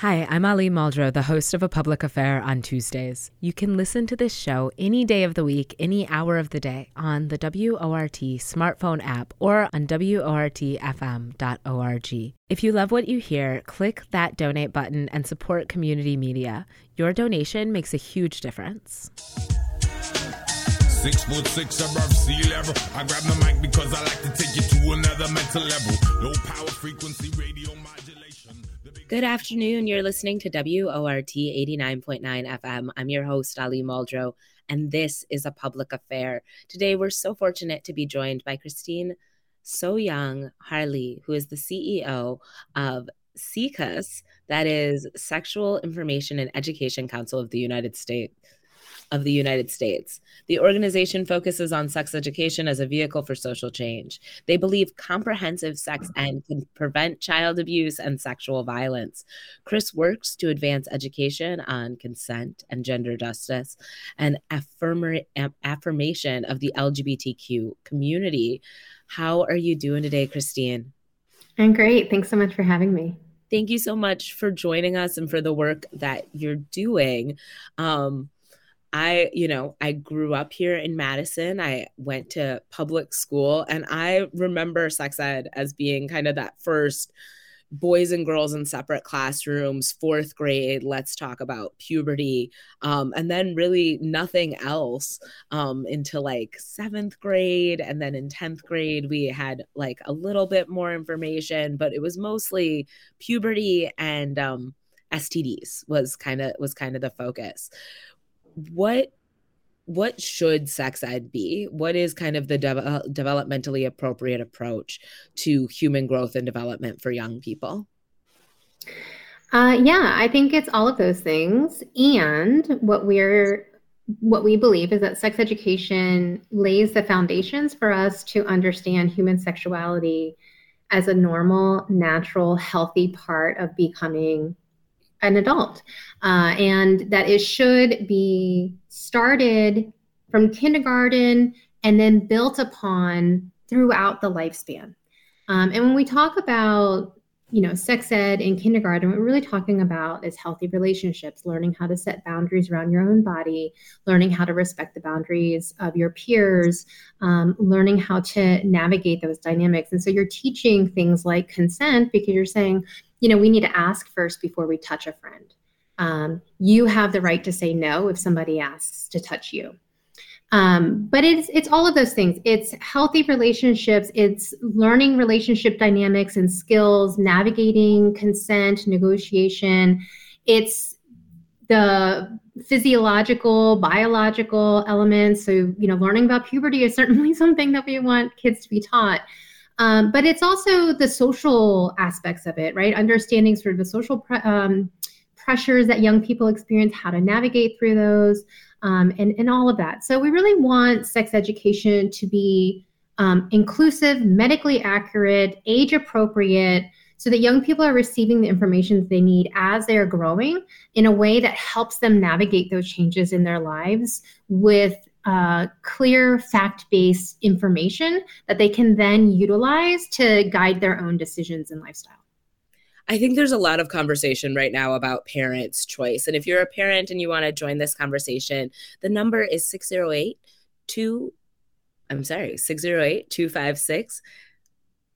Hi, I'm Ali Muldrow, the host of A Public Affair on Tuesdays. You can listen to this show any day of the week, any hour of the day on the WORT smartphone app or on WORTFM.org. If you love what you hear, click that donate button and support community media. Your donation makes a huge difference. Six foot six above sea level. I grab the mic because I like to take you to another mental level. Low power frequency radio. Good afternoon. You're listening to WORT 89.9 FM. I'm your host, Ali Muldrow, and this is a public affair. Today, we're so fortunate to be joined by Christine Soyong Harley, who is the CEO of SIECUS, that is Sexual Information and Education Council of the United States of the United States. The organization focuses on sex education as a vehicle for social change. They believe comprehensive sex ed can prevent child abuse and sexual violence. Chris works to advance education on consent and gender justice and affirm- affirmation of the LGBTQ community. How are you doing today, Christine? I'm great. Thanks so much for having me. Thank you so much for joining us and for the work that you're doing. Um, I, you know, I grew up here in Madison. I went to public school and I remember sex ed as being kind of that first boys and girls in separate classrooms, fourth grade, let's talk about puberty. Um, and then really nothing else um, until like seventh grade. And then in 10th grade, we had like a little bit more information, but it was mostly puberty and um, STDs was kind of was kind of the focus what what should sex ed be? What is kind of the de- developmentally appropriate approach to human growth and development for young people? Uh, yeah, I think it's all of those things. And what we're what we believe is that sex education lays the foundations for us to understand human sexuality as a normal, natural, healthy part of becoming an adult, uh, and that it should be started from kindergarten and then built upon throughout the lifespan. Um, and when we talk about you know sex ed in kindergarten what we're really talking about is healthy relationships learning how to set boundaries around your own body learning how to respect the boundaries of your peers um, learning how to navigate those dynamics and so you're teaching things like consent because you're saying you know, we need to ask first before we touch a friend. Um, you have the right to say no if somebody asks to touch you. Um, but it's it's all of those things. It's healthy relationships. It's learning relationship dynamics and skills, navigating consent, negotiation. It's the physiological, biological elements. So you know, learning about puberty is certainly something that we want kids to be taught. Um, but it's also the social aspects of it, right? Understanding sort of the social pre- um, pressures that young people experience, how to navigate through those, um, and, and all of that. So we really want sex education to be um, inclusive, medically accurate, age appropriate, so that young people are receiving the information they need as they are growing in a way that helps them navigate those changes in their lives with uh, clear fact based information that they can then utilize to guide their own decisions and lifestyle. I think there's a lot of conversation right now about parents' choice. And if you're a parent and you want to join this conversation, the number is 608 2 I'm sorry, 608 256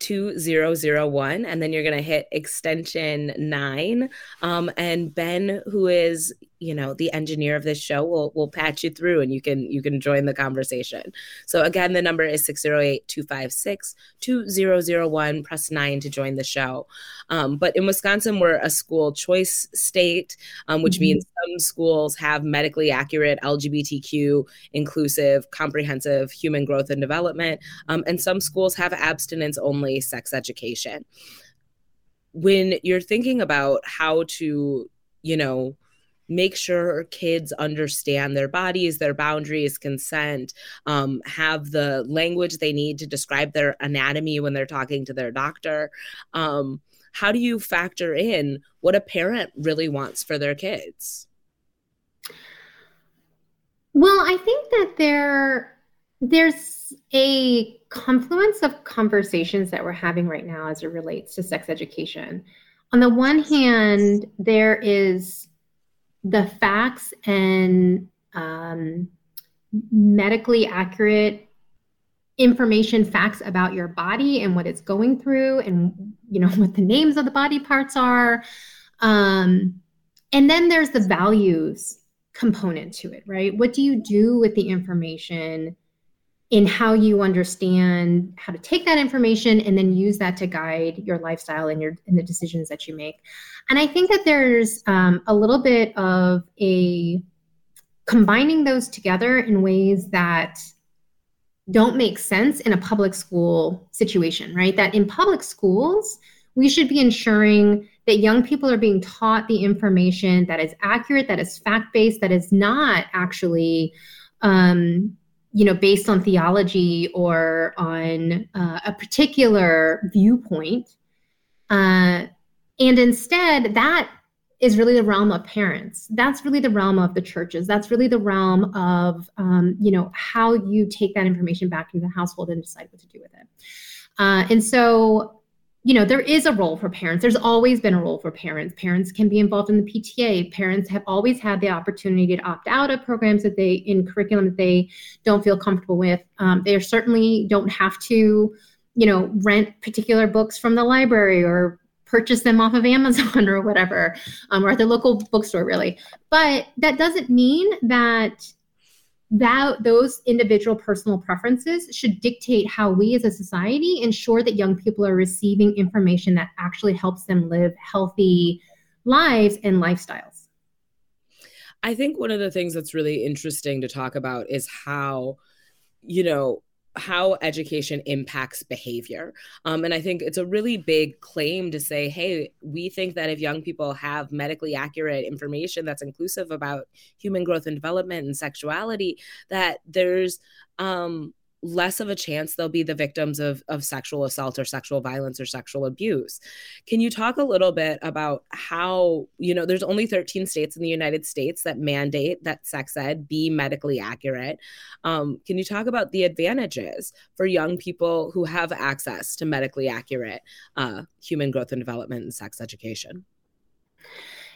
2001 and then you're going to hit extension 9 um, and ben who is you know the engineer of this show will will patch you through and you can you can join the conversation. So again the number is 608-256-2001 press 9 to join the show. Um, but in wisconsin we're a school choice state um, which mm-hmm. means some schools have medically accurate lgbtq inclusive comprehensive human growth and development um, and some schools have abstinence only sex education. When you're thinking about how to you know make sure kids understand their bodies, their boundaries, consent, um, have the language they need to describe their anatomy when they're talking to their doctor. Um, how do you factor in what a parent really wants for their kids? Well, I think that there there's a confluence of conversations that we're having right now as it relates to sex education on the one hand, there is the facts and um, medically accurate information facts about your body and what it's going through and you know what the names of the body parts are. Um, and then there's the values component to it right? What do you do with the information in how you understand how to take that information and then use that to guide your lifestyle and your and the decisions that you make and i think that there's um, a little bit of a combining those together in ways that don't make sense in a public school situation, right? That in public schools, we should be ensuring that young people are being taught the information that is accurate, that is fact based, that is not actually, um, you know, based on theology or on uh, a particular viewpoint. Uh, and instead, that is really the realm of parents. That's really the realm of the churches. That's really the realm of, um, you know, how you take that information back into the household and decide what to do with it. Uh, and so, you know, there is a role for parents. There's always been a role for parents. Parents can be involved in the PTA. Parents have always had the opportunity to opt out of programs that they, in curriculum that they don't feel comfortable with. Um, they certainly don't have to, you know, rent particular books from the library or purchase them off of Amazon or whatever, um, or at the local bookstore, really. But that doesn't mean that that those individual personal preferences should dictate how we as a society ensure that young people are receiving information that actually helps them live healthy lives and lifestyles. I think one of the things that's really interesting to talk about is how, you know, how education impacts behavior. Um, and I think it's a really big claim to say, hey, we think that if young people have medically accurate information that's inclusive about human growth and development and sexuality, that there's um, less of a chance they'll be the victims of, of sexual assault or sexual violence or sexual abuse. Can you talk a little bit about how, you know, there's only 13 states in the United States that mandate that sex ed be medically accurate. Um, can you talk about the advantages for young people who have access to medically accurate uh, human growth and development and sex education?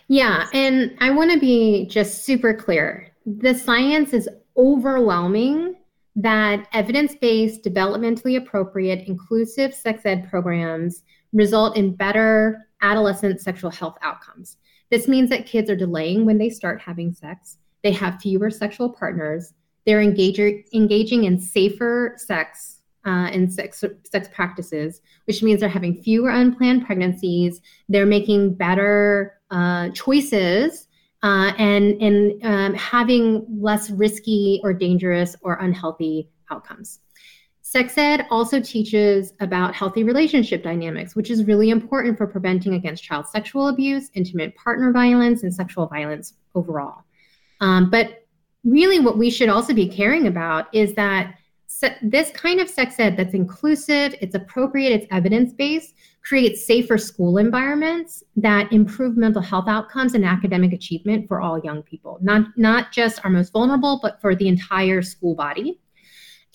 Yeah, and I want to be just super clear. The science is overwhelming that evidence based, developmentally appropriate, inclusive sex ed programs result in better adolescent sexual health outcomes. This means that kids are delaying when they start having sex, they have fewer sexual partners, they're engaging, engaging in safer sex uh, and sex, sex practices, which means they're having fewer unplanned pregnancies, they're making better uh, choices uh, and and um, having less risky or dangerous or unhealthy outcomes. Sex ed also teaches about healthy relationship dynamics, which is really important for preventing against child sexual abuse, intimate partner violence, and sexual violence overall. Um, but really, what we should also be caring about is that this kind of sex ed that's inclusive, it's appropriate, it's evidence based, creates safer school environments that improve mental health outcomes and academic achievement for all young people, not, not just our most vulnerable, but for the entire school body.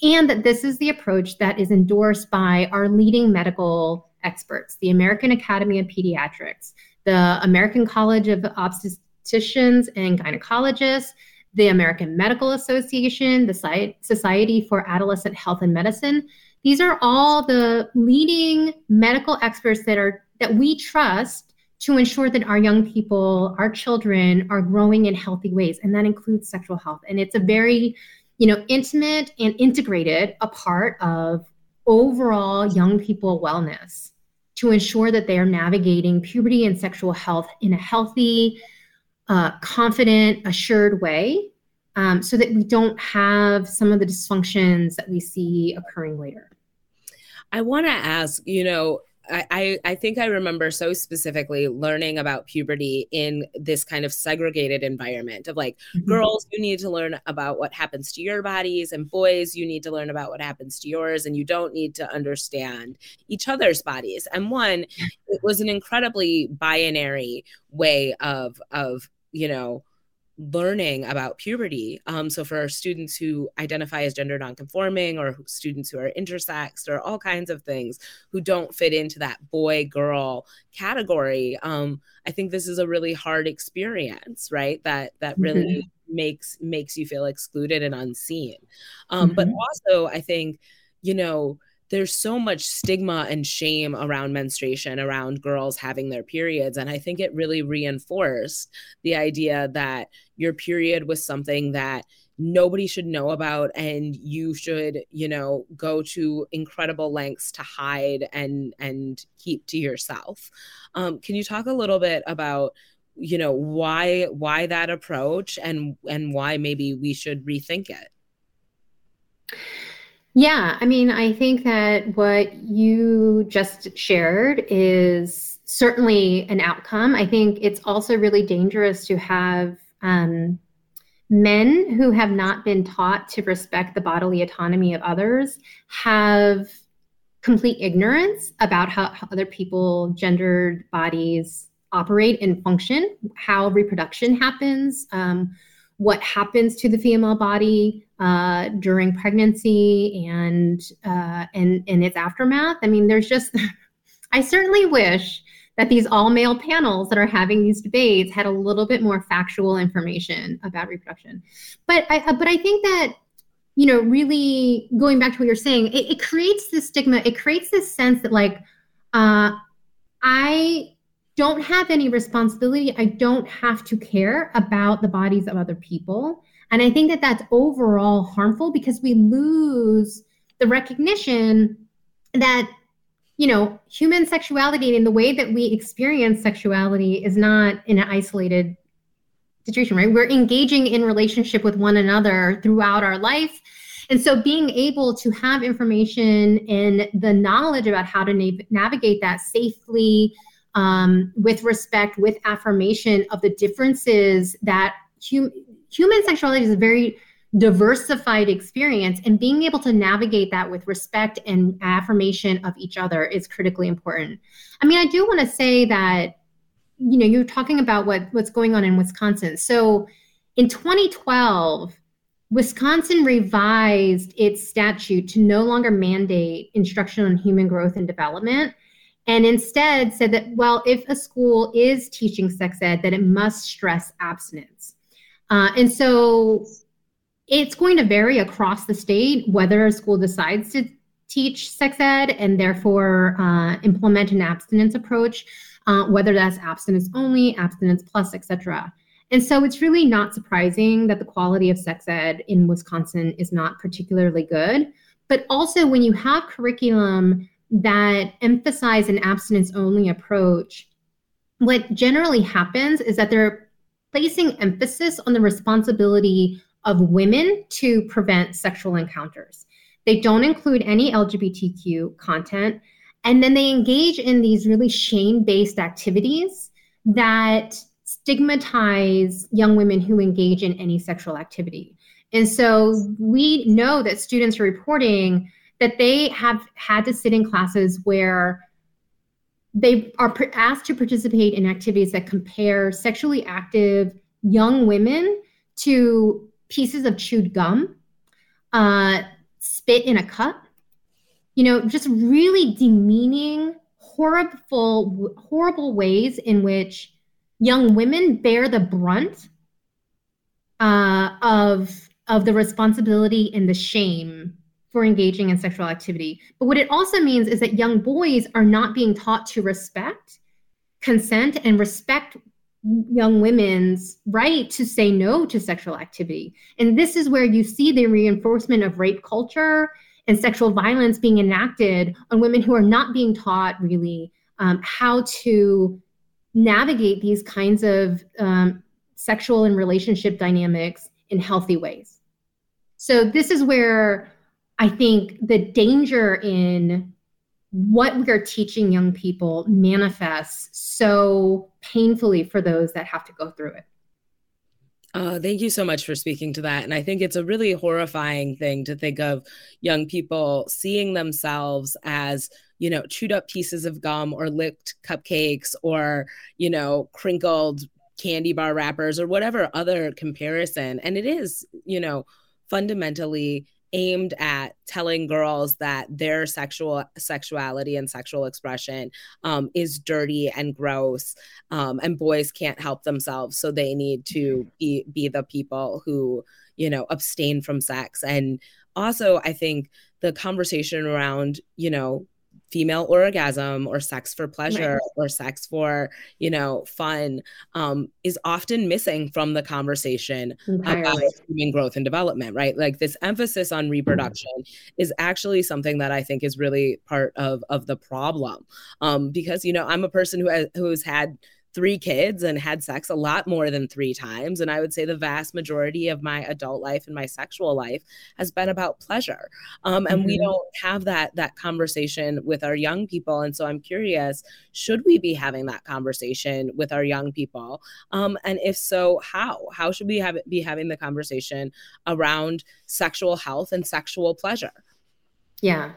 And that this is the approach that is endorsed by our leading medical experts, the American Academy of Pediatrics, the American College of Obstetricians and Gynecologists, the American Medical Association, the Society for Adolescent Health and Medicine. These are all the leading medical experts that are that we trust to ensure that our young people, our children are growing in healthy ways and that includes sexual health. And it's a very, you know, intimate and integrated a part of overall young people wellness to ensure that they are navigating puberty and sexual health in a healthy, uh, confident, assured way um, so that we don't have some of the dysfunctions that we see occurring later. I want to ask, you know, I, I think I remember so specifically learning about puberty in this kind of segregated environment of like mm-hmm. girls, you need to learn about what happens to your bodies, and boys, you need to learn about what happens to yours, and you don't need to understand each other's bodies. And one, it was an incredibly binary way of of you know learning about puberty. Um, so for students who identify as gender nonconforming or students who are intersex or all kinds of things who don't fit into that boy girl category, um, I think this is a really hard experience, right? That that really mm-hmm. makes makes you feel excluded and unseen. Um, mm-hmm. But also, I think you know there's so much stigma and shame around menstruation, around girls having their periods. And I think it really reinforced the idea that your period was something that nobody should know about and you should you know go to incredible lengths to hide and and keep to yourself um, can you talk a little bit about you know why why that approach and and why maybe we should rethink it yeah, I mean, I think that what you just shared is certainly an outcome. I think it's also really dangerous to have um, men who have not been taught to respect the bodily autonomy of others have complete ignorance about how, how other people, gendered bodies operate and function, how reproduction happens. Um, what happens to the female body uh, during pregnancy and uh, and in its aftermath. I mean, there's just I certainly wish that these all male panels that are having these debates had a little bit more factual information about reproduction. But I but I think that you know really going back to what you're saying, it, it creates this stigma. It creates this sense that like uh, I don't have any responsibility. I don't have to care about the bodies of other people. And I think that that's overall harmful because we lose the recognition that, you know, human sexuality and the way that we experience sexuality is not in an isolated situation, right? We're engaging in relationship with one another throughout our life. And so being able to have information and the knowledge about how to na- navigate that safely, um, with respect, with affirmation of the differences that hum- human sexuality is a very diversified experience and being able to navigate that with respect and affirmation of each other is critically important. I mean i do want to say that you know you're talking about what what's going on in wisconsin. So in 2012 wisconsin revised its statute to no longer mandate instruction on human growth and development and instead said that, well, if a school is teaching sex ed, that it must stress abstinence. Uh, and so it's going to vary across the state whether a school decides to teach sex ed and therefore uh, implement an abstinence approach, uh, whether that's abstinence only, abstinence plus, etc. And so it's really not surprising that the quality of sex ed in Wisconsin is not particularly good. But also, when you have curriculum that emphasize an abstinence only approach, what generally happens is that they're placing emphasis on the responsibility of women to prevent sexual encounters. They don't include any LGBTQ content. And then they engage in these really shame based activities that stigmatize young women who engage in any sexual activity. And so we know that students are reporting that they have had to sit in classes where they are asked to participate in activities that compare sexually active young women to pieces of chewed gum, uh, spit in a cup, you know, just really demeaning, horrible, horrible ways in which young women bear the brunt uh, of of the responsibility and the shame for engaging in sexual activity. But what it also means is that young boys are not being taught to respect consent and respect young women's right to say no to sexual activity. And this is where you see the reinforcement of rape culture and sexual violence being enacted on women who are not being taught really um, how to navigate these kinds of um, sexual and relationship dynamics in healthy ways. So, this is where I think the danger in what we're teaching young people manifests so painfully for those that have to go through it. Uh, thank you so much for speaking to that. And I think it's a really horrifying thing to think of young people seeing themselves as, you know, chewed up pieces of gum or licked cupcakes or, you know, crinkled candy bar wrappers or whatever other comparison. And it is, you know, fundamentally aimed at telling girls that their sexual sexuality and sexual expression um, is dirty and gross um, and boys can't help themselves so they need to be, be the people who you know abstain from sex. And also i think the conversation around you know female orgasm or sex for pleasure right. or sex for you know fun um, is often missing from the conversation Entirely. about human growth and development right like this emphasis on reproduction mm-hmm. is actually something that i think is really part of of the problem um, because you know i'm a person who has who's had three kids and had sex a lot more than three times. And I would say the vast majority of my adult life and my sexual life has been about pleasure. Um, and mm-hmm. we don't have that that conversation with our young people. And so I'm curious, should we be having that conversation with our young people? Um, and if so, how? How should we have be having the conversation around sexual health and sexual pleasure? Yeah.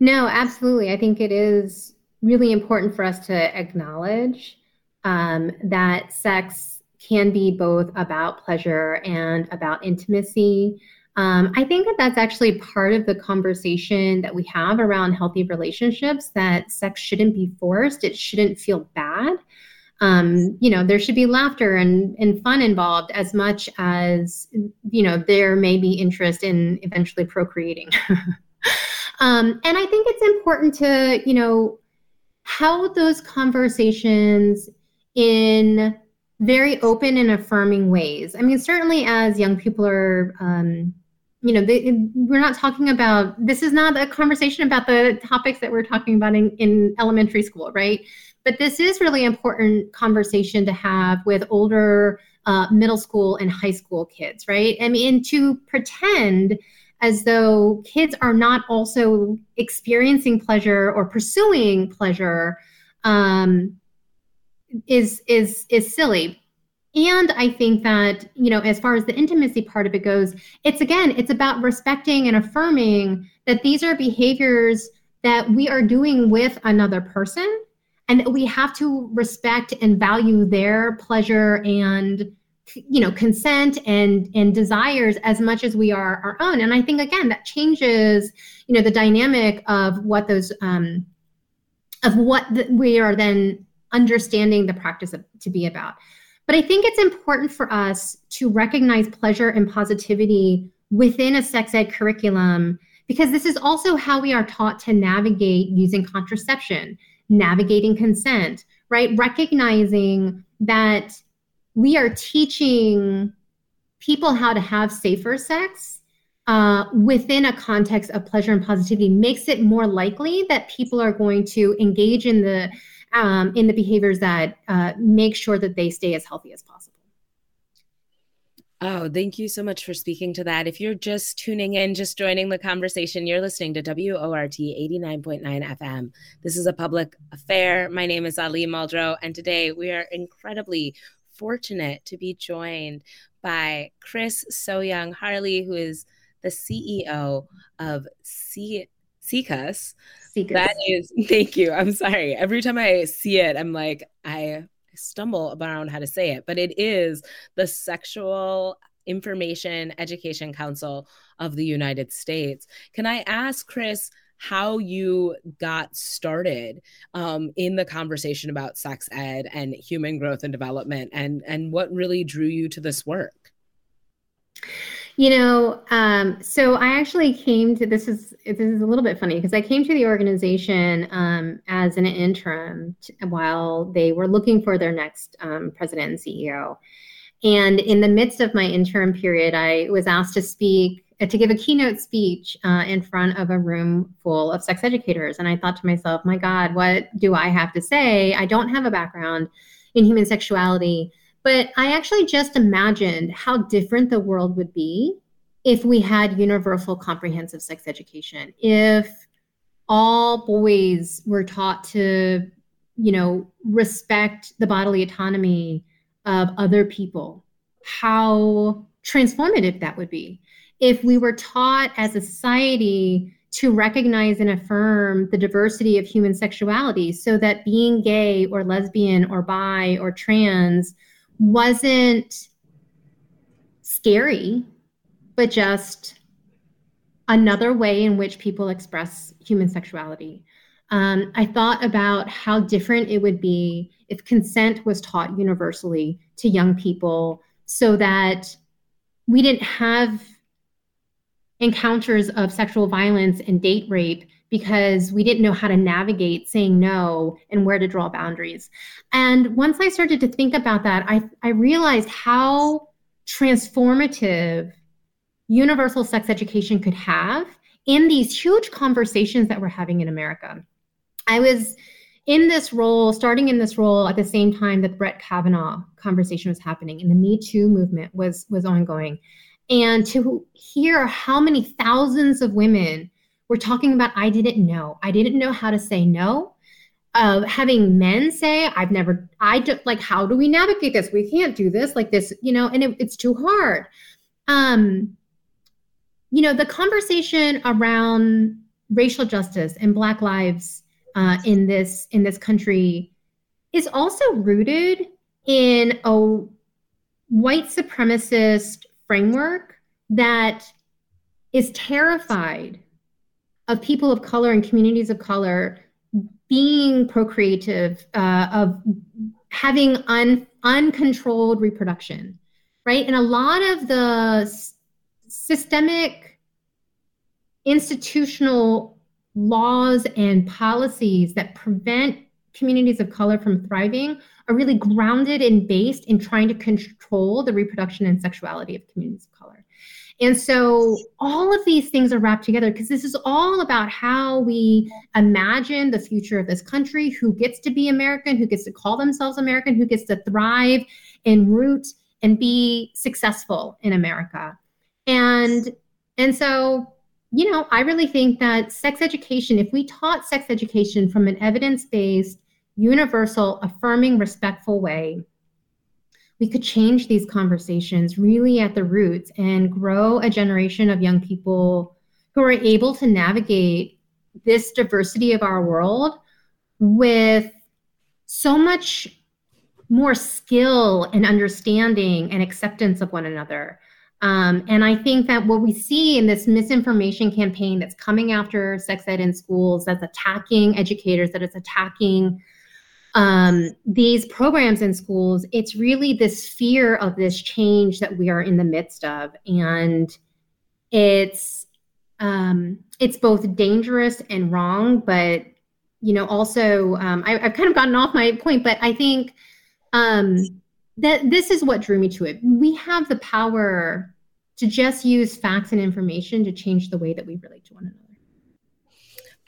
No, absolutely. I think it is really important for us to acknowledge um, that sex can be both about pleasure and about intimacy. Um, I think that that's actually part of the conversation that we have around healthy relationships that sex shouldn't be forced, it shouldn't feel bad. Um, you know, there should be laughter and, and fun involved as much as, you know, there may be interest in eventually procreating. um, and I think it's important to, you know, how those conversations in very open and affirming ways. I mean, certainly as young people are, um, you know, they, we're not talking about, this is not a conversation about the topics that we're talking about in, in elementary school, right? But this is really important conversation to have with older uh, middle school and high school kids, right? I mean, to pretend as though kids are not also experiencing pleasure or pursuing pleasure um, is is is silly. And i think that you know as far as the intimacy part of it goes it's again it's about respecting and affirming that these are behaviors that we are doing with another person and that we have to respect and value their pleasure and you know consent and and desires as much as we are our own. And i think again that changes you know the dynamic of what those um of what the, we are then understanding the practice of, to be about. But I think it's important for us to recognize pleasure and positivity within a sex ed curriculum because this is also how we are taught to navigate using contraception, navigating consent, right? Recognizing that we are teaching people how to have safer sex uh, within a context of pleasure and positivity makes it more likely that people are going to engage in the um, in the behaviors that uh, make sure that they stay as healthy as possible. Oh, thank you so much for speaking to that. If you're just tuning in, just joining the conversation, you're listening to WORT 89.9 FM. This is a public affair. My name is Ali Muldrow, and today we are incredibly fortunate to be joined by Chris Soyong Harley, who is the CEO of C- SIECUS, that is, thank you. I'm sorry. Every time I see it, I'm like, I stumble around how to say it, but it is the Sexual Information Education Council of the United States. Can I ask, Chris, how you got started um, in the conversation about sex ed and human growth and development, and and what really drew you to this work? You know, um, so I actually came to this is this is a little bit funny because I came to the organization um, as an interim while they were looking for their next um, president and CEO. And in the midst of my interim period, I was asked to speak uh, to give a keynote speech uh, in front of a room full of sex educators. And I thought to myself, my God, what do I have to say? I don't have a background in human sexuality. But I actually just imagined how different the world would be if we had universal comprehensive sex education, if all boys were taught to, you know, respect the bodily autonomy of other people, how transformative that would be. If we were taught as a society to recognize and affirm the diversity of human sexuality so that being gay or lesbian or bi or trans wasn't scary, but just another way in which people express human sexuality. Um, I thought about how different it would be if consent was taught universally to young people so that we didn't have encounters of sexual violence and date rape because we didn't know how to navigate saying no and where to draw boundaries. And once I started to think about that, I, I realized how transformative universal sex education could have in these huge conversations that we're having in America. I was in this role, starting in this role at the same time that Brett Kavanaugh conversation was happening and the Me Too movement was was ongoing. And to hear how many thousands of women were talking about, I didn't know. I didn't know how to say no. Uh, having men say, I've never, I don't like, how do we navigate this? We can't do this like this, you know, and it, it's too hard. Um, you know, the conversation around racial justice and Black lives uh, in this in this country is also rooted in a white supremacist framework that is terrified of people of color and communities of color being procreative, uh, of having un, uncontrolled reproduction, right? And a lot of the s- systemic institutional laws and policies that prevent communities of color from thriving are really grounded and based in trying to control the reproduction and sexuality of communities of color. And so all of these things are wrapped together because this is all about how we imagine the future of this country, who gets to be American, who gets to call themselves American, who gets to thrive and root and be successful in America. And and so you know, I really think that sex education, if we taught sex education from an evidence based, universal, affirming, respectful way, we could change these conversations really at the roots and grow a generation of young people who are able to navigate this diversity of our world with so much more skill and understanding and acceptance of one another. Um, and I think that what we see in this misinformation campaign that's coming after sex ed in schools, that's attacking educators, that is attacking um, these programs in schools, it's really this fear of this change that we are in the midst of, and it's um, it's both dangerous and wrong, but you know, also um, I, have kind of gotten off my point, but I think um, that this is what drew me to it. We have the power to just use facts and information to change the way that we relate to one another.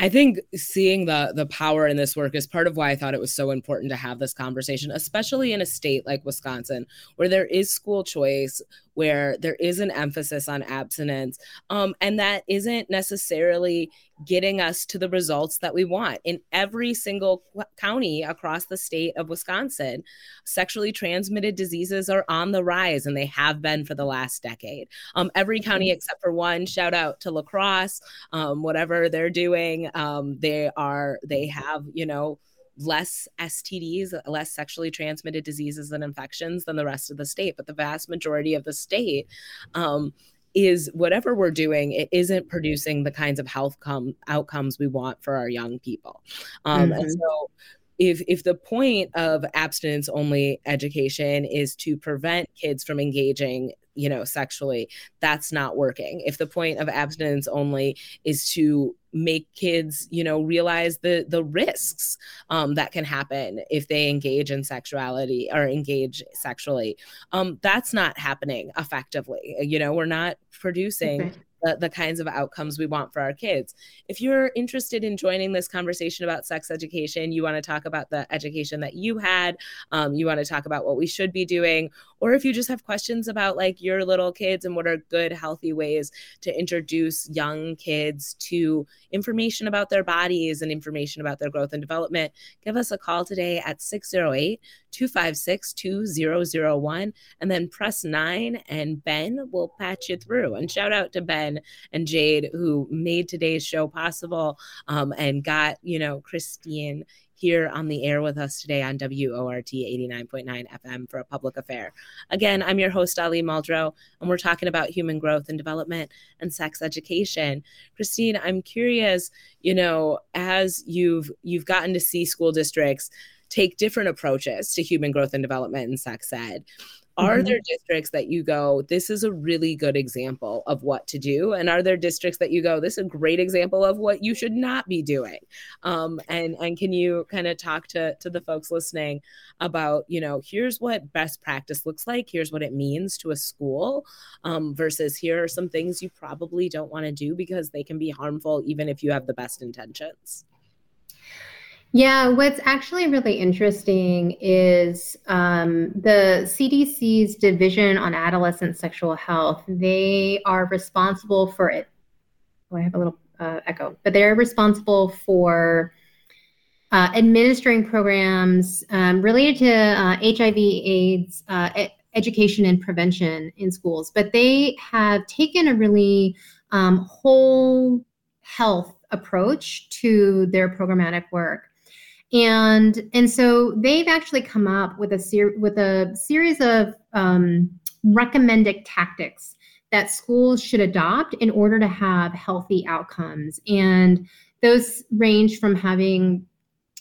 I think seeing the the power in this work is part of why I thought it was so important to have this conversation, especially in a state like Wisconsin, where there is school choice, where there is an emphasis on abstinence, um, and that isn't necessarily getting us to the results that we want. In every single county across the state of Wisconsin, sexually transmitted diseases are on the rise, and they have been for the last decade. Um, every county except for one, shout out to La Crosse, um, whatever they're doing, um, they are, they have, you know, less STDs, less sexually transmitted diseases and infections than the rest of the state. But the vast majority of the state um, is whatever we're doing, it isn't producing the kinds of health com- outcomes we want for our young people. Um, mm-hmm. And so, if if the point of abstinence only education is to prevent kids from engaging you know sexually that's not working. If the point of abstinence only is to make kids you know realize the the risks um, that can happen if they engage in sexuality or engage sexually um, that's not happening effectively. You know we're not producing okay the, the kinds of outcomes we want for our kids. If you're interested in joining this conversation about sex education, you want to talk about the education that you had, um, you want to talk about what we should be doing, or if you just have questions about like your little kids and what are good, healthy ways to introduce young kids to information about their bodies and information about their growth and development, give us a call today at 608 256 2001 and then press nine, and Ben will patch you through. And shout out to Ben and Jade, who made today's show possible um, and got, you know, Christine here on the air with us today on WORT 89.9 FM for a public affair. Again, I'm your host, Ali Muldrow, and we're talking about human growth and development and sex education. Christine, I'm curious, you know, as you've you've gotten to see school districts take different approaches to human growth and development and sex ed. Are mm-hmm. there districts that you go, this is a really good example of what to do? And are there districts that you go, this is a great example of what you should not be doing? Um, and and can you kind of talk to to the folks listening about, you know, here's what best practice looks like, here's what it means to a school, um, versus here are some things you probably don't want to do because they can be harmful even if you have the best intentions. Yeah, what's actually really interesting is um, the CDC's Division on Adolescent Sexual Health. They are responsible for it. Oh, I have a little uh, echo, but they're responsible for uh, administering programs um, related to uh, HIV/AIDS uh, education and prevention in schools. But they have taken a really um, whole health approach to their programmatic work and and so they've actually come up with a ser- with a series of um, recommended tactics that schools should adopt in order to have healthy outcomes. And those range from having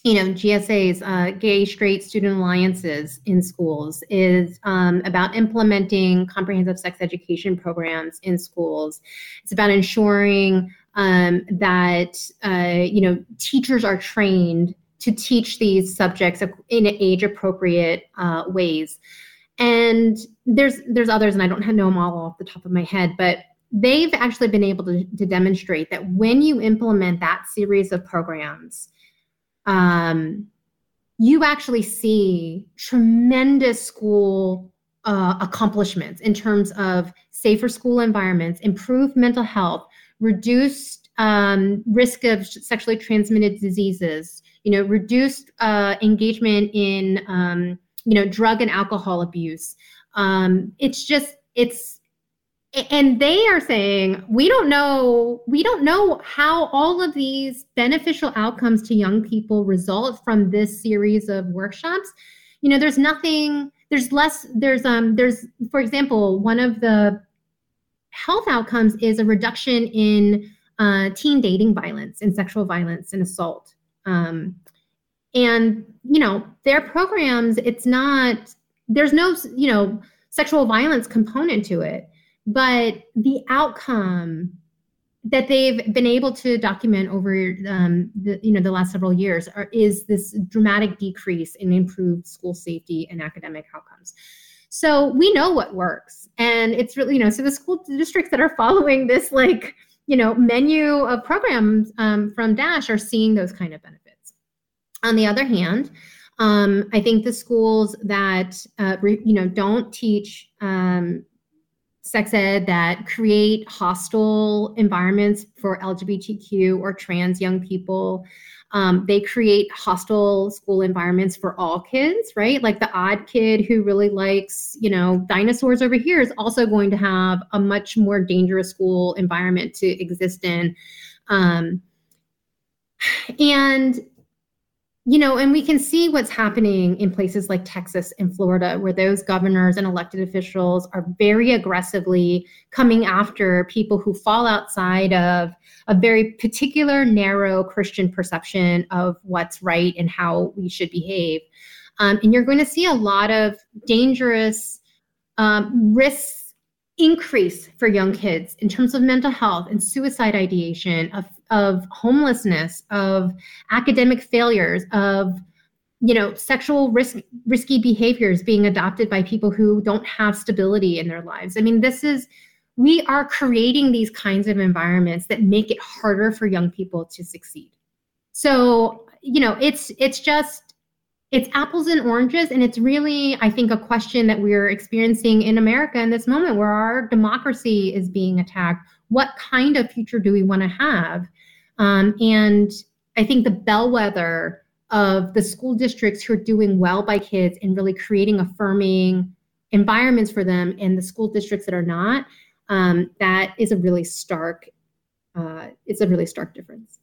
you know gsas uh, gay straight student alliances in schools is um, about implementing comprehensive sex education programs in schools. It's about ensuring um, that uh, you know teachers are trained to teach these subjects in age appropriate uh, ways. And there's there's others, and I don't have know them all off the top of my head, but they've actually been able to, to demonstrate that when you implement that series of programs, um, you actually see tremendous school uh, accomplishments in terms of safer school environments, improved mental health, reduced um, risk of sexually transmitted diseases, you know, reduced uh, engagement in, um, you know, drug and alcohol abuse. Um, it's just, it's, and they are saying we don't know we don't know how all of these beneficial outcomes to young people result from this series of workshops you know there's nothing there's less there's um there's for example one of the health outcomes is a reduction in uh, teen dating violence and sexual violence and assault um, and, you know, their programs, it's not, there's no, you know, sexual violence component to it, but the outcome that they've been able to document over um, the you know the last several years are, is this dramatic decrease in improved school safety and academic outcomes. So we know what works, and it's really you know so the school districts that are following this like you know menu of programs um, from Dash are seeing those kind of benefits. On the other hand, um, I think the schools that uh, re, you know don't teach um, sex ed that create hostile environments for LGBTQ or trans young people. Um, they create hostile school environments for all kids, right? Like the odd kid who really likes, you know, dinosaurs over here is also going to have a much more dangerous school environment to exist in. Um, and you know, and we can see what's happening in places like Texas and Florida, where those governors and elected officials are very aggressively coming after people who fall outside of a very particular, narrow Christian perception of what's right and how we should behave. Um, and you're going to see a lot of dangerous um, risks increase for young kids in terms of mental health and suicide ideation, of of homelessness, of academic failures, of you know sexual risk risky behaviors being adopted by people who don't have stability in their lives. I mean this is we are creating these kinds of environments that make it harder for young people to succeed. So you know it's it's just it's apples and oranges and it's really i think a question that we're experiencing in america in this moment where our democracy is being attacked. What kind of future do we want to have um, and I think the bellwether of the school districts who are doing well by kids and really creating affirming environments for them and the school districts that are not um, that is a really stark uh, it's a really stark difference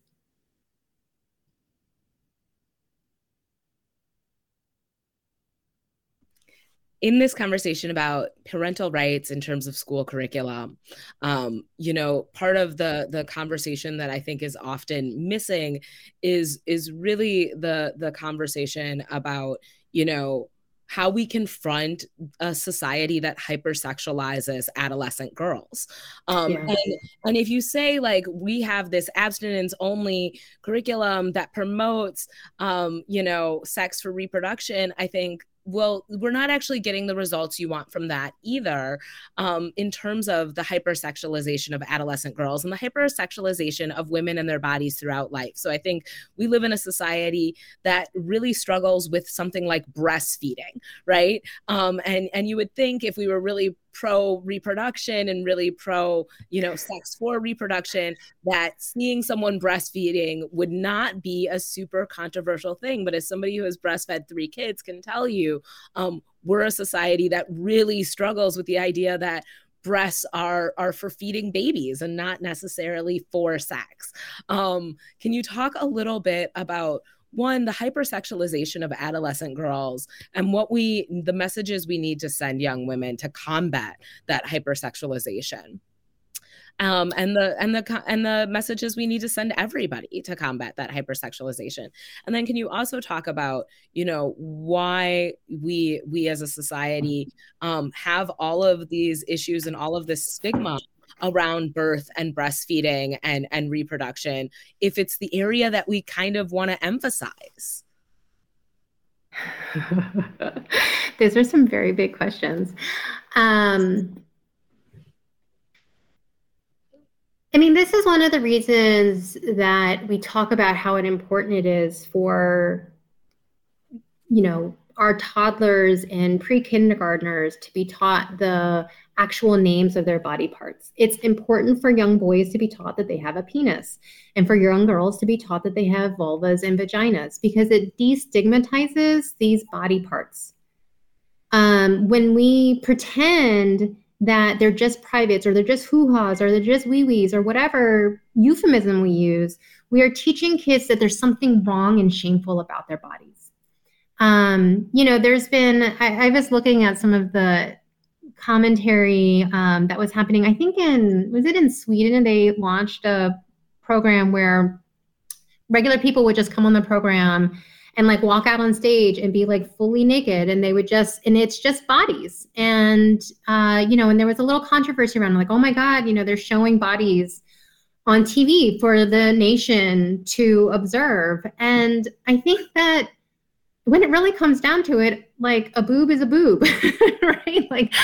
in this conversation about parental rights in terms of school curriculum um, you know part of the the conversation that i think is often missing is is really the the conversation about you know how we confront a society that hypersexualizes adolescent girls. Um, yeah. and, and if you say, like, we have this abstinence only curriculum that promotes, um, you know, sex for reproduction, I think well, we're not actually getting the results you want from that either um, in terms of the hypersexualization of adolescent girls and the hypersexualization of women and their bodies throughout life. So I think we live in a society that really struggles with something like breastfeeding, right? Um, and, and you would think if we were really pro reproduction and really pro, you know, sex for reproduction, that seeing someone breastfeeding would not be a super controversial thing. But as somebody who has breastfed three kids can tell you, um, we're a society that really struggles with the idea that breasts are are for feeding babies and not necessarily for sex. Um, can you talk a little bit about one the hypersexualization of adolescent girls and what we the messages we need to send young women to combat that hypersexualization um, and the and the and the messages we need to send everybody to combat that hypersexualization. And then, can you also talk about you know why we we as a society um, have all of these issues and all of this stigma around birth and breastfeeding and and reproduction if it's the area that we kind of want to emphasize? Those are some very big questions. Um, I mean, this is one of the reasons that we talk about how important it is for, you know, our toddlers and pre-kindergartners to be taught the actual names of their body parts. It's important for young boys to be taught that they have a penis and for young girls to be taught that they have vulvas and vaginas because it destigmatizes these body parts. Um, when we pretend that they're just privates or they're just hoo-haws or they're just wee-wees or whatever euphemism we use, we are teaching kids that there's something wrong and shameful about their bodies. Um, you know, there's been, I, I was looking at some of the commentary um, that was happening. I think in was it in Sweden? They launched a program where regular people would just come on the program and like walk out on stage and be like fully naked and they would just and it's just bodies and uh, you know and there was a little controversy around like oh my god you know they're showing bodies on tv for the nation to observe and i think that when it really comes down to it, like a boob is a boob, right? Like,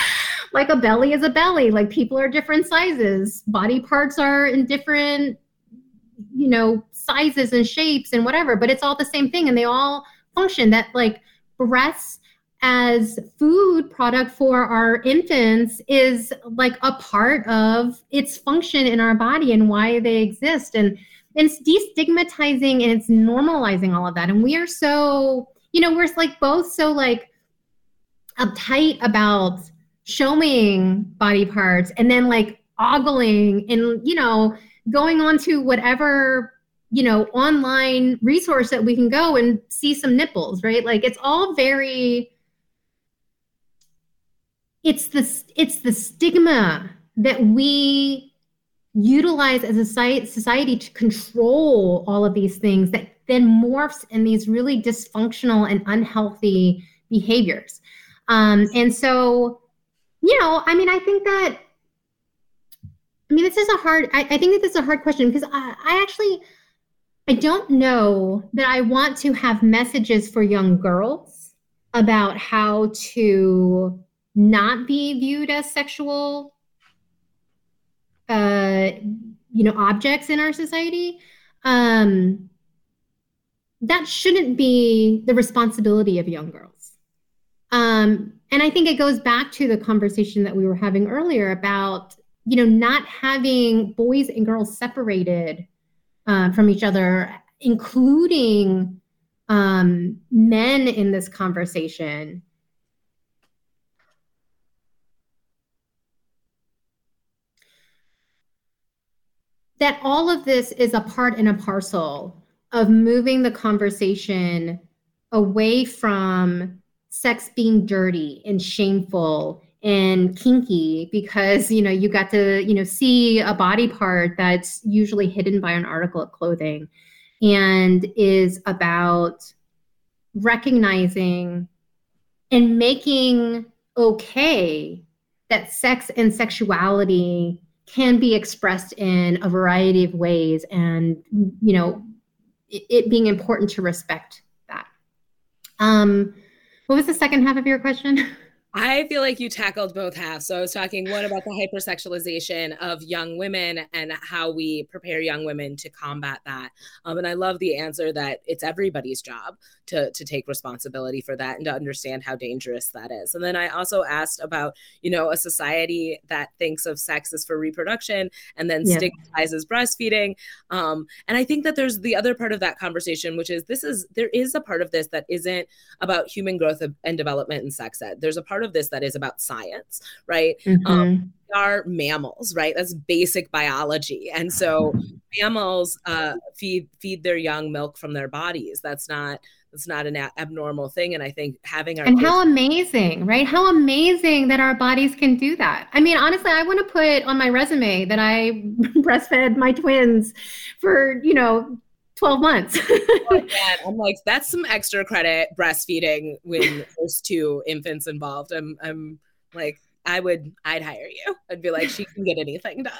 like a belly is a belly. Like people are different sizes, body parts are in different, you know, sizes and shapes and whatever. But it's all the same thing, and they all function. That like breasts as food product for our infants is like a part of its function in our body and why they exist and, it's destigmatizing and it's normalizing all of that and we are so you know, we're like both so like uptight about showing body parts and then like ogling and, you know, going on to whatever, you know, online resource that we can go and see some nipples, right? Like it's all very it's the it's the stigma that we utilize as a society to control all of these things that then morphs in these really dysfunctional and unhealthy behaviors. Um, and so, you know, I mean, I think that, I mean, this is a hard, I, I think that this is a hard question because I, I actually, I don't know that I want to have messages for young girls about how to not be viewed as sexual uh you know objects in our society um that shouldn't be the responsibility of young girls. Um, and I think it goes back to the conversation that we were having earlier about, you know, not having boys and girls separated uh, from each other, including um, men in this conversation that all of this is a part and a parcel of moving the conversation away from sex being dirty and shameful and kinky because you know you got to you know see a body part that's usually hidden by an article of clothing and is about recognizing and making okay that sex and sexuality can be expressed in a variety of ways and you know it, being important to respect that. Um what was the second half of your question I feel like you tackled both halves. So I was talking one about the hypersexualization of young women and how we prepare young women to combat that. Um, and I love the answer that it's everybody's job to to take responsibility for that and to understand how dangerous that is. And then I also asked about, you know, a society that thinks of sex as for reproduction and then yeah. stigmatizes breastfeeding. Um, and I think that there's the other part of that conversation, which is this is there is a part of this that isn't about human growth and development and sex ed. There's a part of this that is about science, right? Mm-hmm. Um, are mammals, right? That's basic biology, and so mammals uh, feed feed their young milk from their bodies. That's not that's not an abnormal thing and i think having our and kids- how amazing right how amazing that our bodies can do that i mean honestly i want to put on my resume that i breastfed my twins for you know 12 months oh, i'm like that's some extra credit breastfeeding when there's two infants involved i'm i'm like I would, I'd hire you. I'd be like, she can get anything done.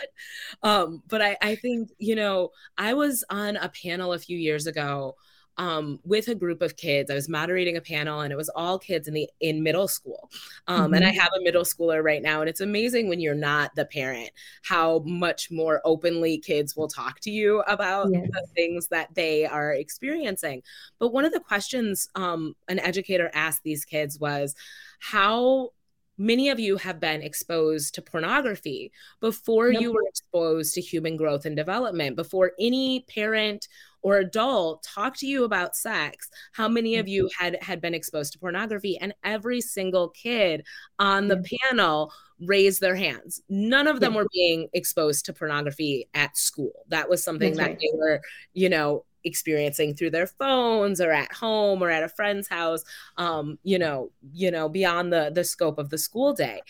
Um, but I, I think, you know, I was on a panel a few years ago um, with a group of kids. I was moderating a panel, and it was all kids in the in middle school. Um, mm-hmm. And I mm-hmm. have a middle schooler right now, and it's amazing when you're not the parent how much more openly kids will talk to you about yes. the things that they are experiencing. But one of the questions um, an educator asked these kids was, "How many of you have been exposed to pornography before you were exposed to human growth and development before any parent or adult talk to you about sex how many of you mm-hmm. had had been exposed to pornography and every single kid on the panel raised their hands. None of them were being exposed to pornography at school. That was something That's that right. they were you know experiencing through their phones or at home or at a friend's house um you know you know beyond the the scope of the school day.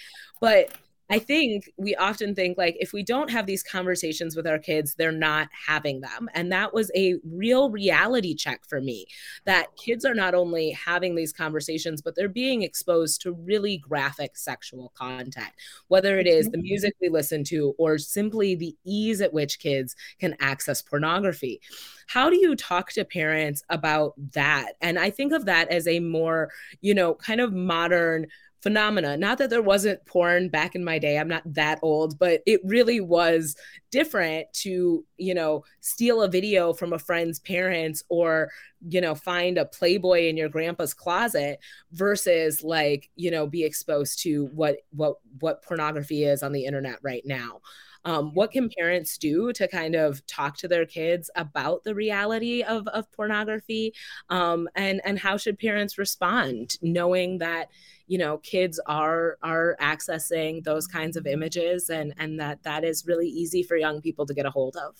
But I think we often think like if we don't have these conversations with our kids, they're not having them. And that was a real reality check for me that kids are not only having these conversations, but they're being exposed to really graphic sexual content, whether it is the mm-hmm. music we listen to or simply the ease at which kids can access pornography. How do you talk to parents about that? And I think of that as a more, you know, kind of modern phenomena. Not that there wasn't porn back in my day. I'm not that old, but it really was different to, you know, steal a video from a friend's parents or, you know, find a Playboy in your grandpa's closet versus like, you know, be exposed to what what what pornography is on the internet right now. Um, what can parents do to kind of talk to their kids about the reality of, of pornography? Um, and and how should parents respond knowing that you know kids are are accessing those kinds of images and and that that is really easy for young people to get a hold of?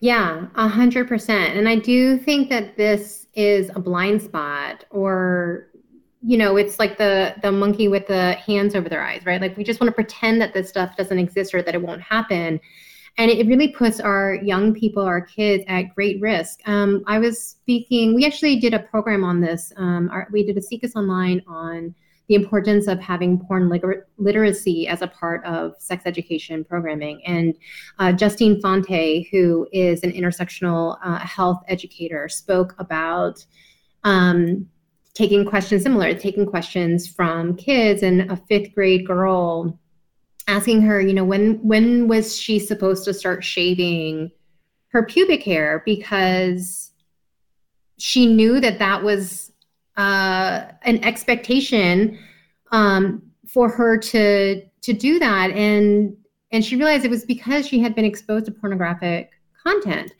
Yeah a hundred percent. And i do think that this is a blind spot or you know it's like the the monkey with the hands over their eyes right? Like we just want to pretend that this stuff doesn't exist or that it won't happen. And it really puts our young people our kids at great risk. Um, i was speaking we actually did a program on this um, our, we did a SIECUS online on the importance of having porn liter- literacy as a part of sex education programming. And uh, justine fonte who is an intersectional uh, health educator spoke about um, taking questions similar taking questions from kids and a fifth grade girl asking her, you know, when when was she supposed to start shaving her pubic hair? Because she knew that that was uh, an expectation um, for her to to do that, and and she realized it was because she had been exposed to pornographic content,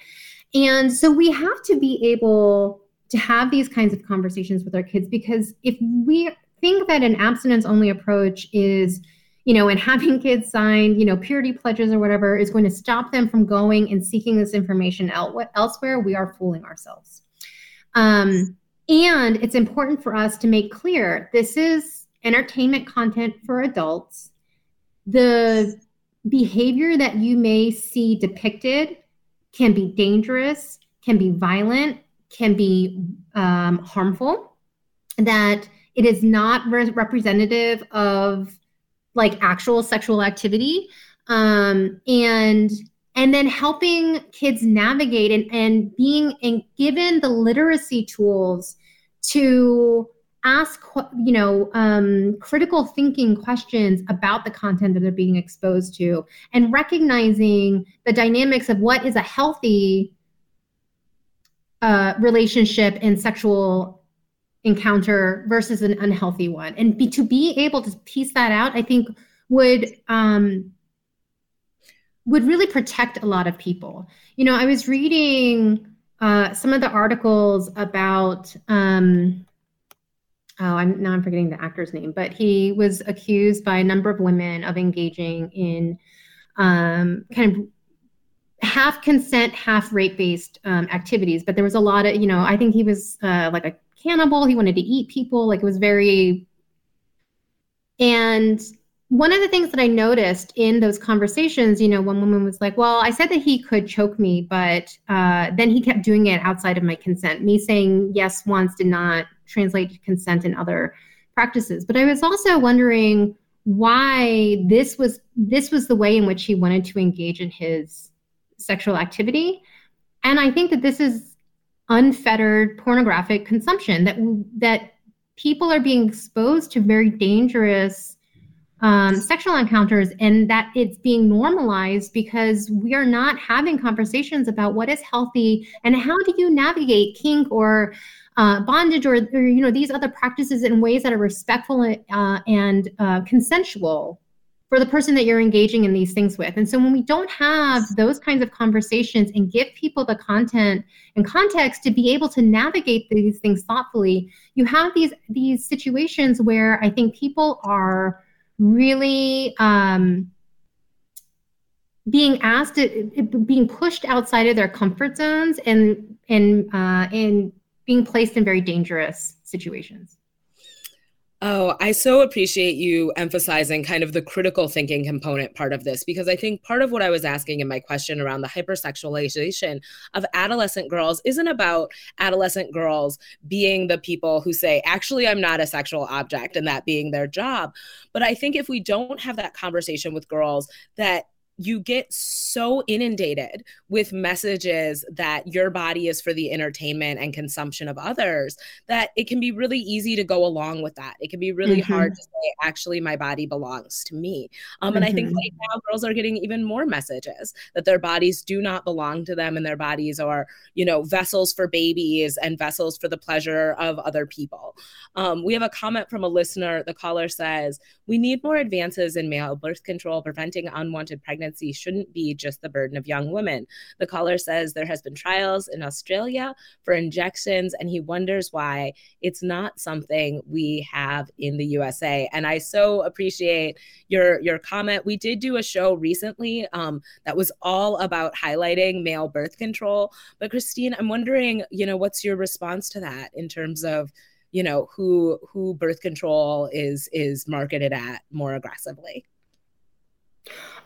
and so we have to be able to have these kinds of conversations with our kids because if we think that an abstinence only approach is you know, and having kids sign, you know, purity pledges or whatever is going to stop them from going and seeking this information out elsewhere, we are fooling ourselves. Um, and it's important for us to make clear this is entertainment content for adults. The behavior that you may see depicted can be dangerous, can be violent, can be um, harmful, that it is not re- representative of like actual sexual activity um, and and then helping kids navigate and, and being and given the literacy tools to ask you know um, critical thinking questions about the content that they're being exposed to and recognizing the dynamics of what is a healthy uh, relationship and sexual encounter versus an unhealthy one. And be, to be able to piece that out i think would um, would really protect a lot of people. You know i was reading uh, some of the articles about um, oh i'm now i'm forgetting the actor's name but he was accused by a number of women of engaging in um, kind of half consent half rape based um, activities but there was a lot of you know i think he was uh, like a cannibal. He wanted to eat people. Like it was very. And one of the things that I noticed in those conversations, you know, one woman was like, "Well, I said that he could choke me, but uh, then he kept doing it outside of my consent. Me saying yes once did not translate to consent in other practices." But I was also wondering why this was this was the way in which he wanted to engage in his sexual activity, and I think that this is unfettered pornographic consumption that that people are being exposed to very dangerous um, sexual encounters and that it's being normalized because we are not having conversations about what is healthy and how do you navigate kink or uh, bondage or, or, you know these other practices in ways that are respectful uh, and uh, consensual for the person that you're engaging in these things with. And so when we don't have those kinds of conversations and give people the content and context to be able to navigate these things thoughtfully, you have these these situations where I think people are really um, being asked, being pushed outside of their comfort zones, and and uh, and being placed in very dangerous situations. Oh, I so appreciate you emphasizing kind of the critical thinking component part of this because I think part of what I was asking in my question around the hypersexualization of adolescent girls isn't about adolescent girls being the people who say, actually, I'm not a sexual object and that being their job. But I think if we don't have that conversation with girls that you get so inundated with messages that your body is for the entertainment and consumption of others that it can be really easy to go along with that. It can be really mm-hmm. hard to say, actually, my body belongs to me. Um, mm-hmm. And I think mm-hmm. right now girls are getting even more messages that their bodies do not belong to them and their bodies are, you know, vessels for babies and vessels for the pleasure of other people. Um, we have a comment from a listener. The caller says, We need more advances in male birth control, preventing unwanted pregnancy pregnancy shouldn't be just the burden of young women. The caller says there has been trials in Australia for injections, and he wonders why it's not something we have in the USA. And I so appreciate your your comment. We did do a show recently um, that was all about highlighting male birth control. But Christine, I'm wondering, you know, what's your response to that in terms of you know who who birth control is is marketed at more aggressively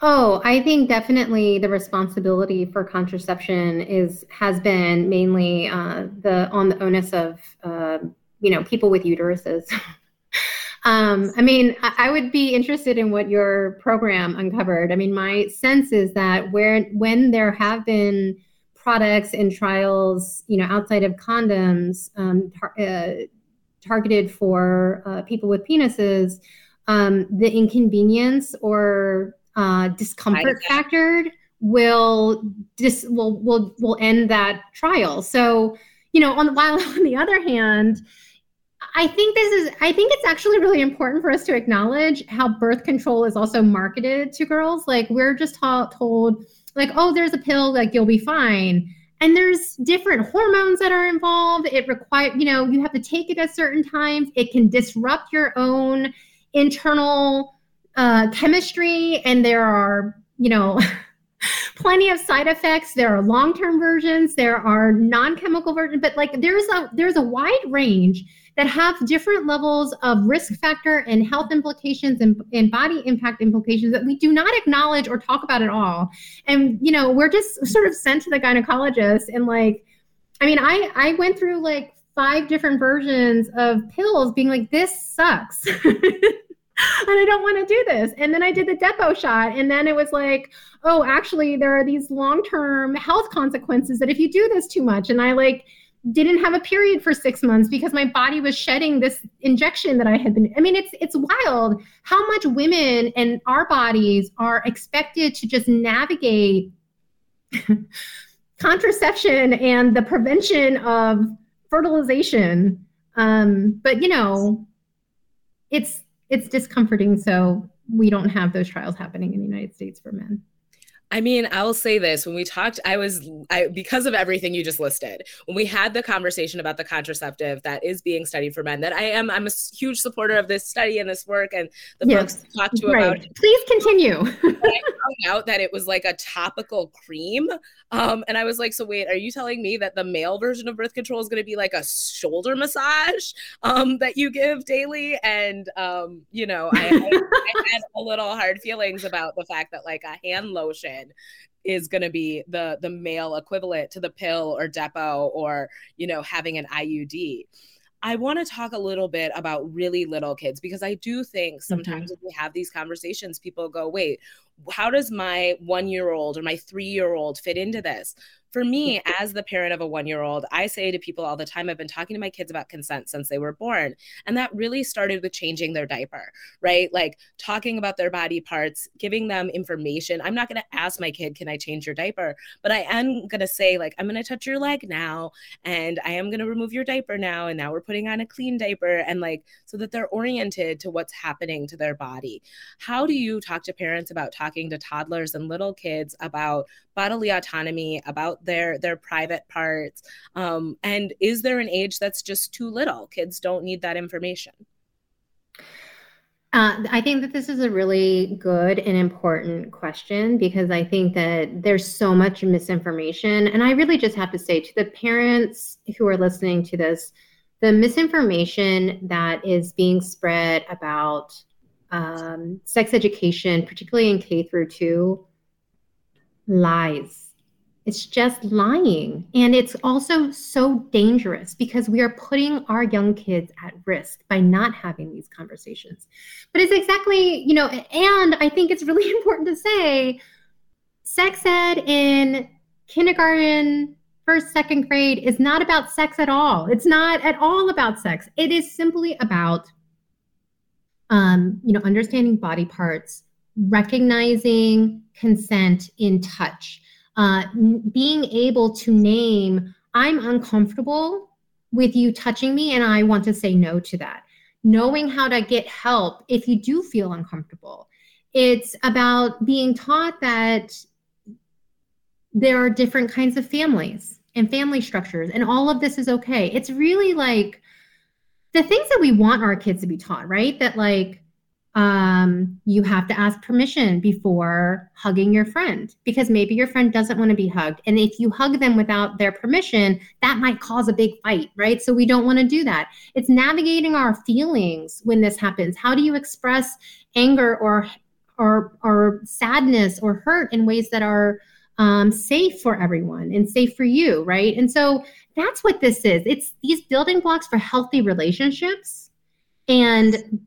Oh, I think definitely the responsibility for contraception is has been mainly uh, the on the onus of uh, you know people with uteruses. um, I mean, I, I, would be interested in what your program uncovered. I mean, my sense is that where when there have been products and trials, you know, outside of condoms, um, tar- uh, targeted for uh, people with penises, um, the inconvenience or uh, discomfort factored will dis will will will end that trial. So you know, on while on the other hand, I think this is I think it's actually really important for us to acknowledge how birth control is also marketed to girls. Like we're just ta- told like, oh, there's a pill, like you'll be fine. and there's different hormones that are involved it require you know you have to take it at certain times it can disrupt your own internal uh, chemistry and there are you know plenty of side effects there are long-term versions there are non-chemical versions but like there's a there's a wide range that have different levels of risk factor and health implications and, and body impact implications that we do not acknowledge or talk about at all. And, you know, we're just sort of sent to the gynecologist and like, I mean, I, I went through like five different versions of pills being like, this sucks. and I don't want to do this. And then I did the depo shot, and then it was like, oh, actually, there are these long term health consequences that if you do this too much, and I like didn't have a period for six months because my body was shedding this injection that I had been. I mean, it's it's wild how much women and our bodies are expected to just navigate contraception and the prevention of fertilization. Um, but you know, it's it's discomforting. So we don't have those trials happening in the United States for men. I mean, I'll say this when we talked, I was, I, because of everything you just listed, when we had the conversation about the contraceptive that is being studied for men, that I am, I'm a huge supporter of this study and this work and the yes, folks talked to right. about. Please continue. I found out that it was like a topical cream. Um, and I was like, so wait, are you telling me that the male version of birth control is going to be like a shoulder massage um, that you give daily? And, um, you know, I, I, I had a little hard feelings about the fact that like a hand lotion is going to be the the male equivalent to the pill or depo or you know having an IUD. I want to talk a little bit about really little kids because I do think sometimes mm-hmm. when we have these conversations, people go, wait, how does my one year old or my three year old fit into this? for me, as the parent of a one year old, I say to people all the time, I've been talking to my kids about consent since they were born. And that really started with changing their diaper, right? Like talking about their body parts, giving them information. I'm not going to ask my kid, can I change your diaper? But I am going to say, like, I'm going to touch your leg now, and I am going to remove your diaper now. And now we're putting on a clean diaper, and like, so that they're oriented to what's happening to their body. How do you talk to parents about talking to toddlers and little kids about bodily autonomy, about their their private parts, um, and is there an age that's just too little? Kids don't need that information. Uh, I think that this is a really good and important question because I think that there's so much misinformation. And I really just have to say to the parents who are listening to this, the misinformation that is being spread about um, sex education, particularly in K through two, lies. It's just lying. And it's also so dangerous because we are putting our young kids at risk by not having these conversations. But it's exactly, you know, and I think it's really important to say sex ed in kindergarten, first, second grade is not about sex at all. It's not at all about sex. It is simply about, um, you know, understanding body parts, recognizing consent in touch, uh, being able to name, I'm uncomfortable with you touching me and I want to say no to that. Knowing how to get help if you do feel uncomfortable. It's about being taught that there are different kinds of families and family structures, and all of this is okay. It's really like the things that we want our kids to be taught, right? That, like, um, you have to ask permission before hugging your friend because maybe your friend doesn't want to be hugged. And if you hug them without their permission, that might cause a big fight, right? So we don't want to do that. It's navigating our feelings when this happens. How do you express anger or or or sadness or hurt in ways that are um, safe for everyone and safe for you, right? And so that's what this is. It's these building blocks for healthy relationships and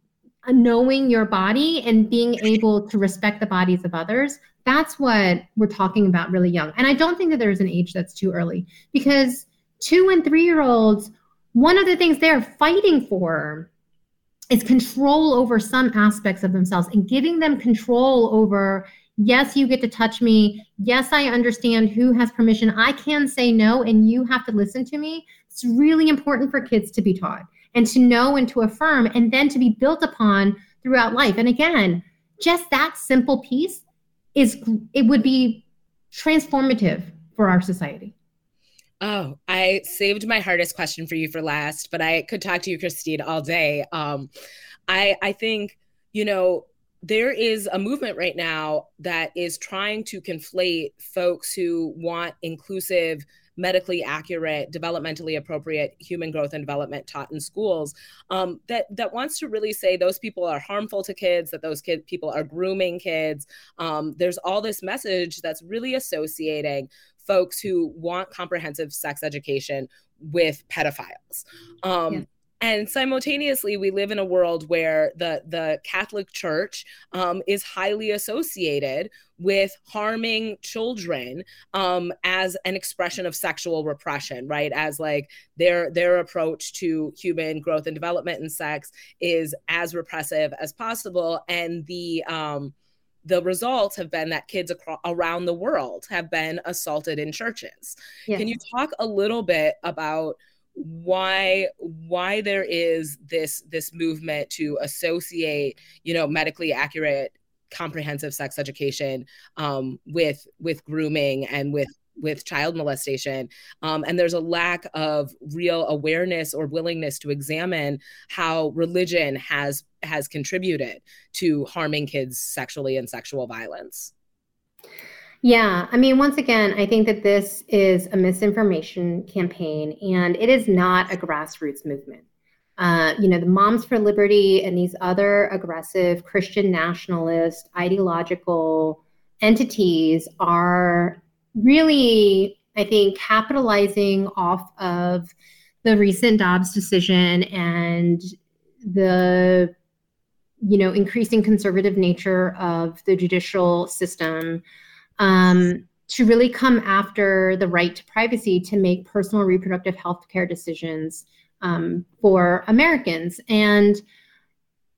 knowing your body and being able to respect the bodies of others that's what we're talking about really young and i don't think that there's an age that's too early because two and three year olds one of the things they're fighting for is control over some aspects of themselves and giving them control over yes you get to touch me yes i understand who has permission i can say no and you have to listen to me it's really important for kids to be taught and to know and to affirm and then to be built upon throughout life. And again, just that simple piece is it would be transformative for our society. Oh, I saved my hardest question for you for last, but I could talk to you, Christine, all day. Um, I I think you know there is a movement right now that is trying to conflate folks who want inclusive medically accurate, developmentally appropriate human growth and development taught in schools um, that that wants to really say those people are harmful to kids, that those kid people are grooming kids. Um, there's all this message that's really associating folks who want comprehensive sex education with pedophiles. Um, yeah and simultaneously we live in a world where the the catholic church um, is highly associated with harming children um, as an expression of sexual repression right as like their their approach to human growth and development and sex is as repressive as possible and the um, the results have been that kids across, around the world have been assaulted in churches. Yes. Can you talk a little bit about why why there is this this movement to associate you know medically accurate comprehensive sex education um, with with grooming and with with child molestation. Um, and there's a lack of real awareness or willingness to examine how religion has has contributed to harming kids sexually and sexual violence yeah, I mean, once again, I think that this is a misinformation campaign and it is not a grassroots movement. Uh, you know, the Moms for Liberty and these other aggressive Christian nationalist ideological entities are really, I think, capitalizing off of the recent Dobbs decision and the you know increasing conservative nature of the judicial system um, to really come after the right to privacy to make personal reproductive health care decisions um, for Americans. And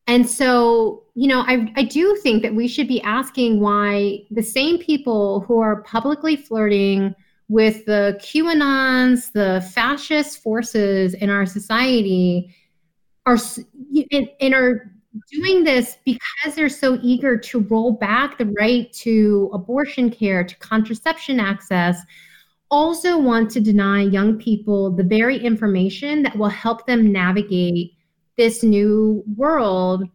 and so, you know, I, I do think that we should be asking why the same people who are publicly flirting with the QAnons, the fascist forces in our society, are and, and are doing this because they're so eager to roll back the right to abortion care, to contraception access, also want to deny young people the very information that will help them navigate this new world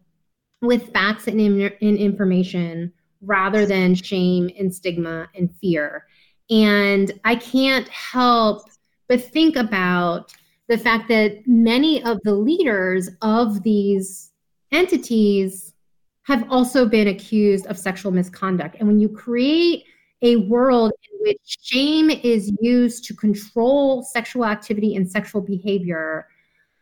with facts and, in, information rather than shame and stigma and fear. And I can't help but think about the fact that many of the leaders of these entities have also been accused of sexual misconduct. And when you create a world in which shame is used to control sexual activity and sexual behavior,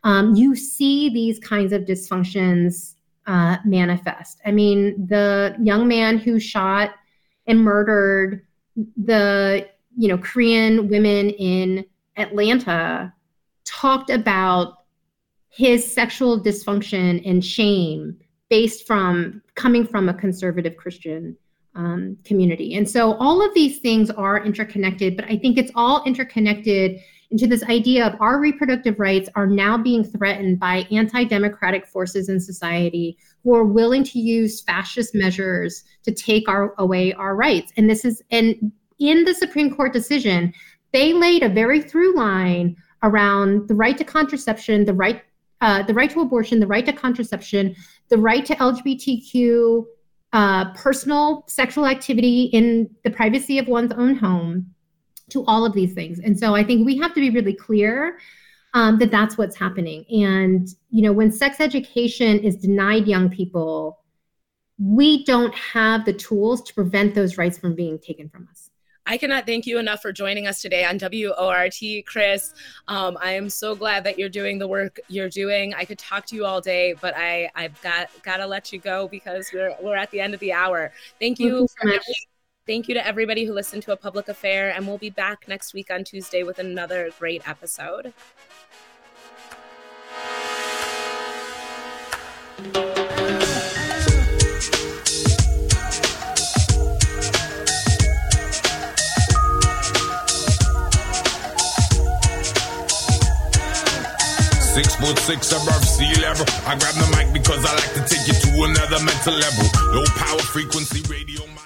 um, you see these kinds of dysfunctions uh, manifest. I mean, the young man who shot and murdered the you know Korean women in Atlanta talked about his sexual dysfunction and shame based from coming from a conservative Christian um, community. And so all of these things are interconnected, but I think it's all interconnected into this idea of our reproductive rights are now being threatened by anti democratic forces in society who are willing to use fascist measures to take our, away our rights. And this is, and in the Supreme Court decision, they laid a very through line around the right to contraception, the right uh, the right to abortion, the right to contraception, the right to LGBTQ uh, personal sexual activity in the privacy of one's own home, to all of these things. And so I think we have to be really clear um, that that's what's happening. And you know, when sex education is denied young people, we don't have the tools to prevent those rights from being taken from us. I cannot thank you enough for joining us today on WORT, Chris. Um, I am so glad that you're doing the work you're doing. I could talk to you all day, but I I've got got to let you go because we're we're at the end of the hour. Thank you. Thank you, so thank you to everybody who listened to a public affair, and we'll be back next week on Tuesday with another great episode. Six foot six above sea level. I grab the mic because I like to take you to another mental level. Low power frequency radio.